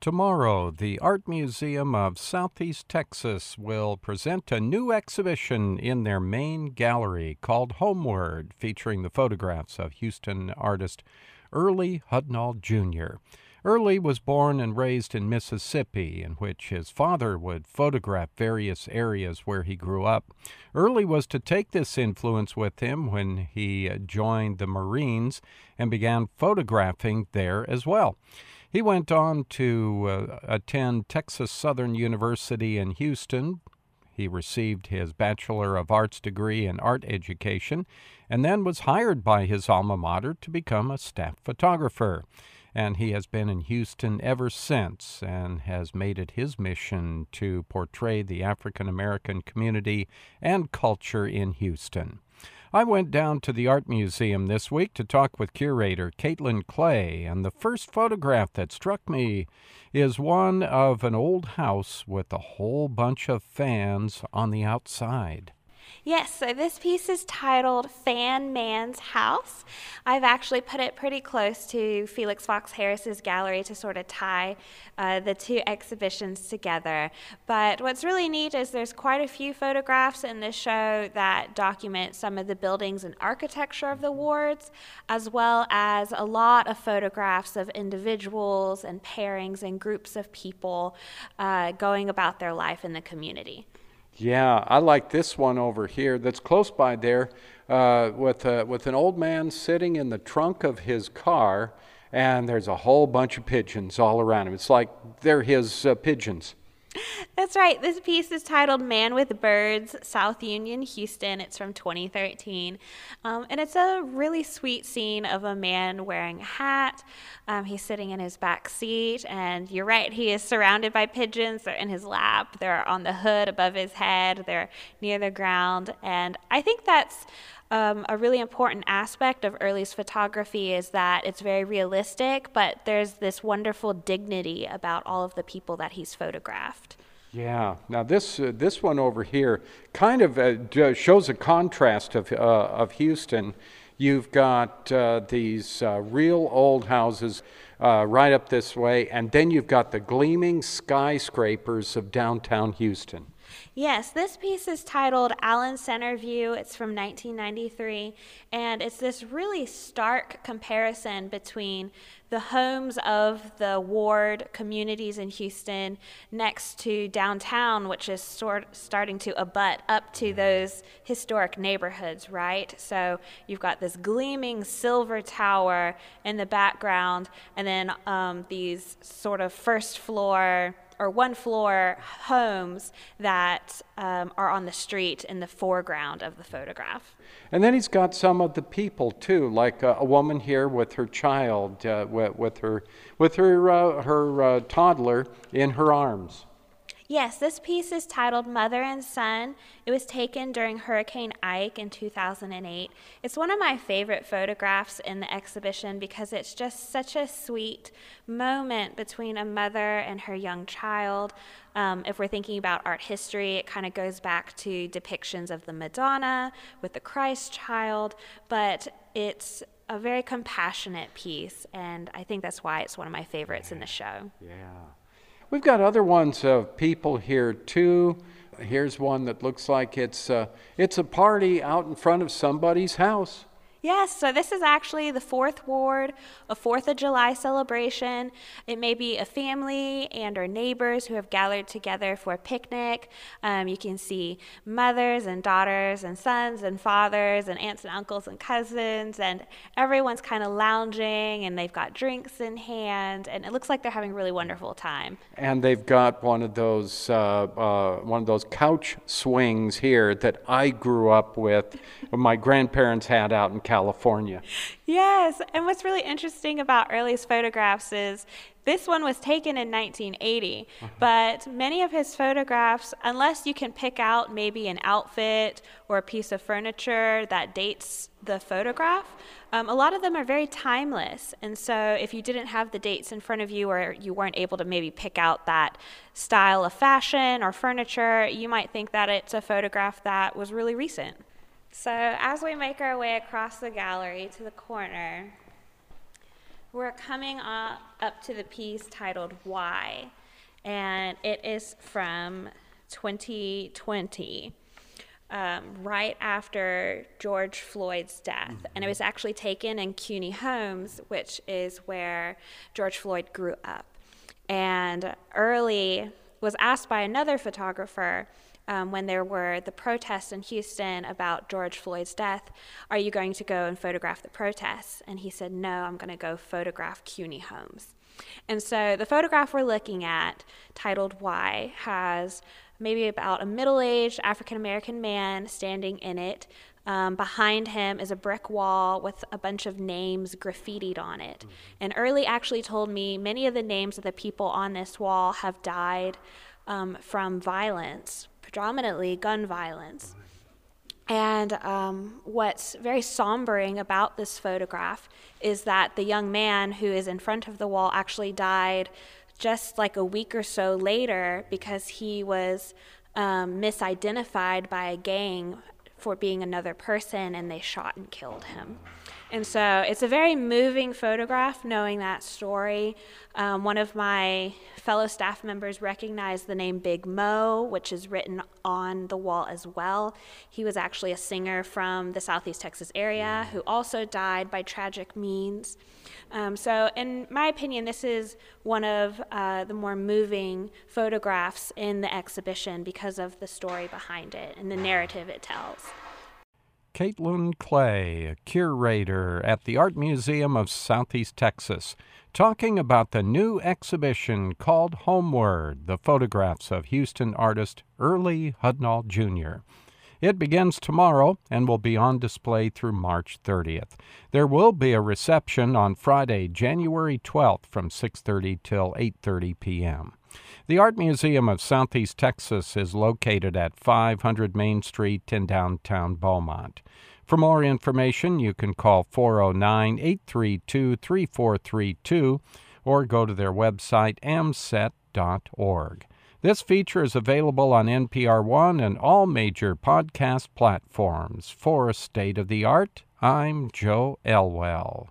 Tomorrow, the Art Museum of Southeast Texas will present a new exhibition in their main gallery called Homeward, featuring the photographs of Houston artist Earlie Hudnall Jr. Earlie was born and raised in Mississippi, in which his father would photograph various areas where he grew up. Earlie was to take this influence with him when he joined the Marines and began photographing there as well. He went on to uh, attend Texas Southern University in Houston. He received his Bachelor of Arts degree in art education and then was hired by his alma mater to become a staff photographer. And he has been in Houston ever since and has made it his mission to portray the African American community and culture in Houston. I went down to the Art Museum this week to talk with curator Caitlin Clay, and the first photograph that struck me is one of an old house with a whole bunch of fans on the outside. Yes, so this piece is titled Fan Man's House. I've actually put it pretty close to Felix Fox Harris's gallery to sort of tie uh, the two exhibitions together. But what's really neat is there's quite a few photographs in this show that document some of the buildings and architecture of the wards, as well as a lot of photographs of individuals and pairings and groups of people uh, going about their life in the community. Yeah, I like this one over here that's close by there uh, with, a, with an old man sitting in the trunk of his car, and there's a whole bunch of pigeons all around him. It's like they're his uh, pigeons. That's right. This piece is titled Man with Birds, South Union, Houston. It's from 2013. Um, and it's a really sweet scene of a man wearing a hat. Um, he's sitting in his back seat. And you're right, he is surrounded by pigeons. They're in his lap, they're on the hood above his head, they're near the ground. And I think that's um, a really important aspect of Earlie's photography is that it's very realistic, but there's this wonderful dignity about all of the people that he's photographed. Yeah. Now this uh, this one over here kind of uh, shows a contrast of uh, of Houston. You've got uh, these uh, real old houses uh, right up this way, and then you've got the gleaming skyscrapers of downtown Houston. Yes, this piece is titled Allen Center View. It's from 1993, and it's this really stark comparison between the homes of the ward communities in Houston next to downtown, which is sort starting to abut up to those historic neighborhoods, right? So you've got this gleaming silver tower in the background, and then um, these sort of first floor or one floor homes that um, are on the street in the foreground of the photograph. And then he's got some of the people too, like a, a woman here with her child, uh, with, with, her, with her, uh, her uh, toddler in her arms. Yes, this piece is titled Mother and Son. It was taken during Hurricane Ike in 2008. It's one of my favorite photographs in the exhibition because it's just such a sweet moment between a mother and her young child. Um, if we're thinking about art history, it kind of goes back to depictions of the Madonna with the Christ child, but it's a very compassionate piece, and I think that's why it's one of my favorites in the show. Yeah. We've got other ones of people here too. Here's one that looks like it's uh, it's a party out in front of somebody's house. Yes, so this is actually the fourth ward, a Fourth of July celebration. It may be a family and or neighbors who have gathered together for a picnic. Um, you can see mothers and daughters and sons and fathers and aunts and uncles and cousins, and everyone's kind of lounging and they've got drinks in hand, and it looks like they're having a really wonderful time. And they've got one of those uh, uh, one of those couch swings here that I grew up with. My grandparents had out in California. Yes, and what's really interesting about Earlie's photographs is this one was taken in 1980, uh-huh. but many of his photographs, unless you can pick out maybe an outfit or a piece of furniture that dates the photograph, um, a lot of them are very timeless. And so if you didn't have the dates in front of you or you weren't able to maybe pick out that style of fashion or furniture, you might think that it's a photograph that was really recent. So as we make our way across the gallery to the corner, We're coming up, to the piece titled Why, and it is from 2020. Um, right after George Floyd's death. Mm-hmm. And it was actually taken in Cuney Homes, which is where George Floyd grew up. And Earlie was asked by another photographer um, when there were the protests in Houston about George Floyd's death, Are you going to go and photograph the protests? And he said, No, I'm going to go photograph Cuney Homes. And so the photograph we're looking at, titled Why, has maybe about a middle aged African American man standing in it. Um, behind him is a brick wall with a bunch of names graffitied on it. Mm-hmm. And Earlie actually told me many of the names of the people on this wall have died um, from violence, predominantly gun violence. And um, what's very sombering about this photograph is that the young man who is in front of the wall actually died just like a week or so later because he was um, misidentified by a gang for being another person and they shot and killed him. And so it's a very moving photograph knowing that story. Um, one of my fellow staff members recognized the name Big Mo, which is written on the wall as well. He was actually a singer from the Southeast Texas area who also died by tragic means. Um, so, in my opinion, this is one of uh, the more moving photographs in the exhibition because of the story behind it and the narrative it tells. Caitlin Clay, curator at the Art Museum of Southeast Texas, talking about the new exhibition called Homeward The Photographs of Houston artist Earlie Hudnall Jr. It begins tomorrow and will be on display through March 30th. There will be a reception on Friday, January 12th from 6:30 till 8:30 p.m. The Art Museum of Southeast Texas is located at 500 Main Street in downtown Beaumont. For more information, you can call 409 832 3432 or go to their website amset.org. This feature is available on NPR One and all major podcast platforms. For State of the Art, I'm Joe Elwell.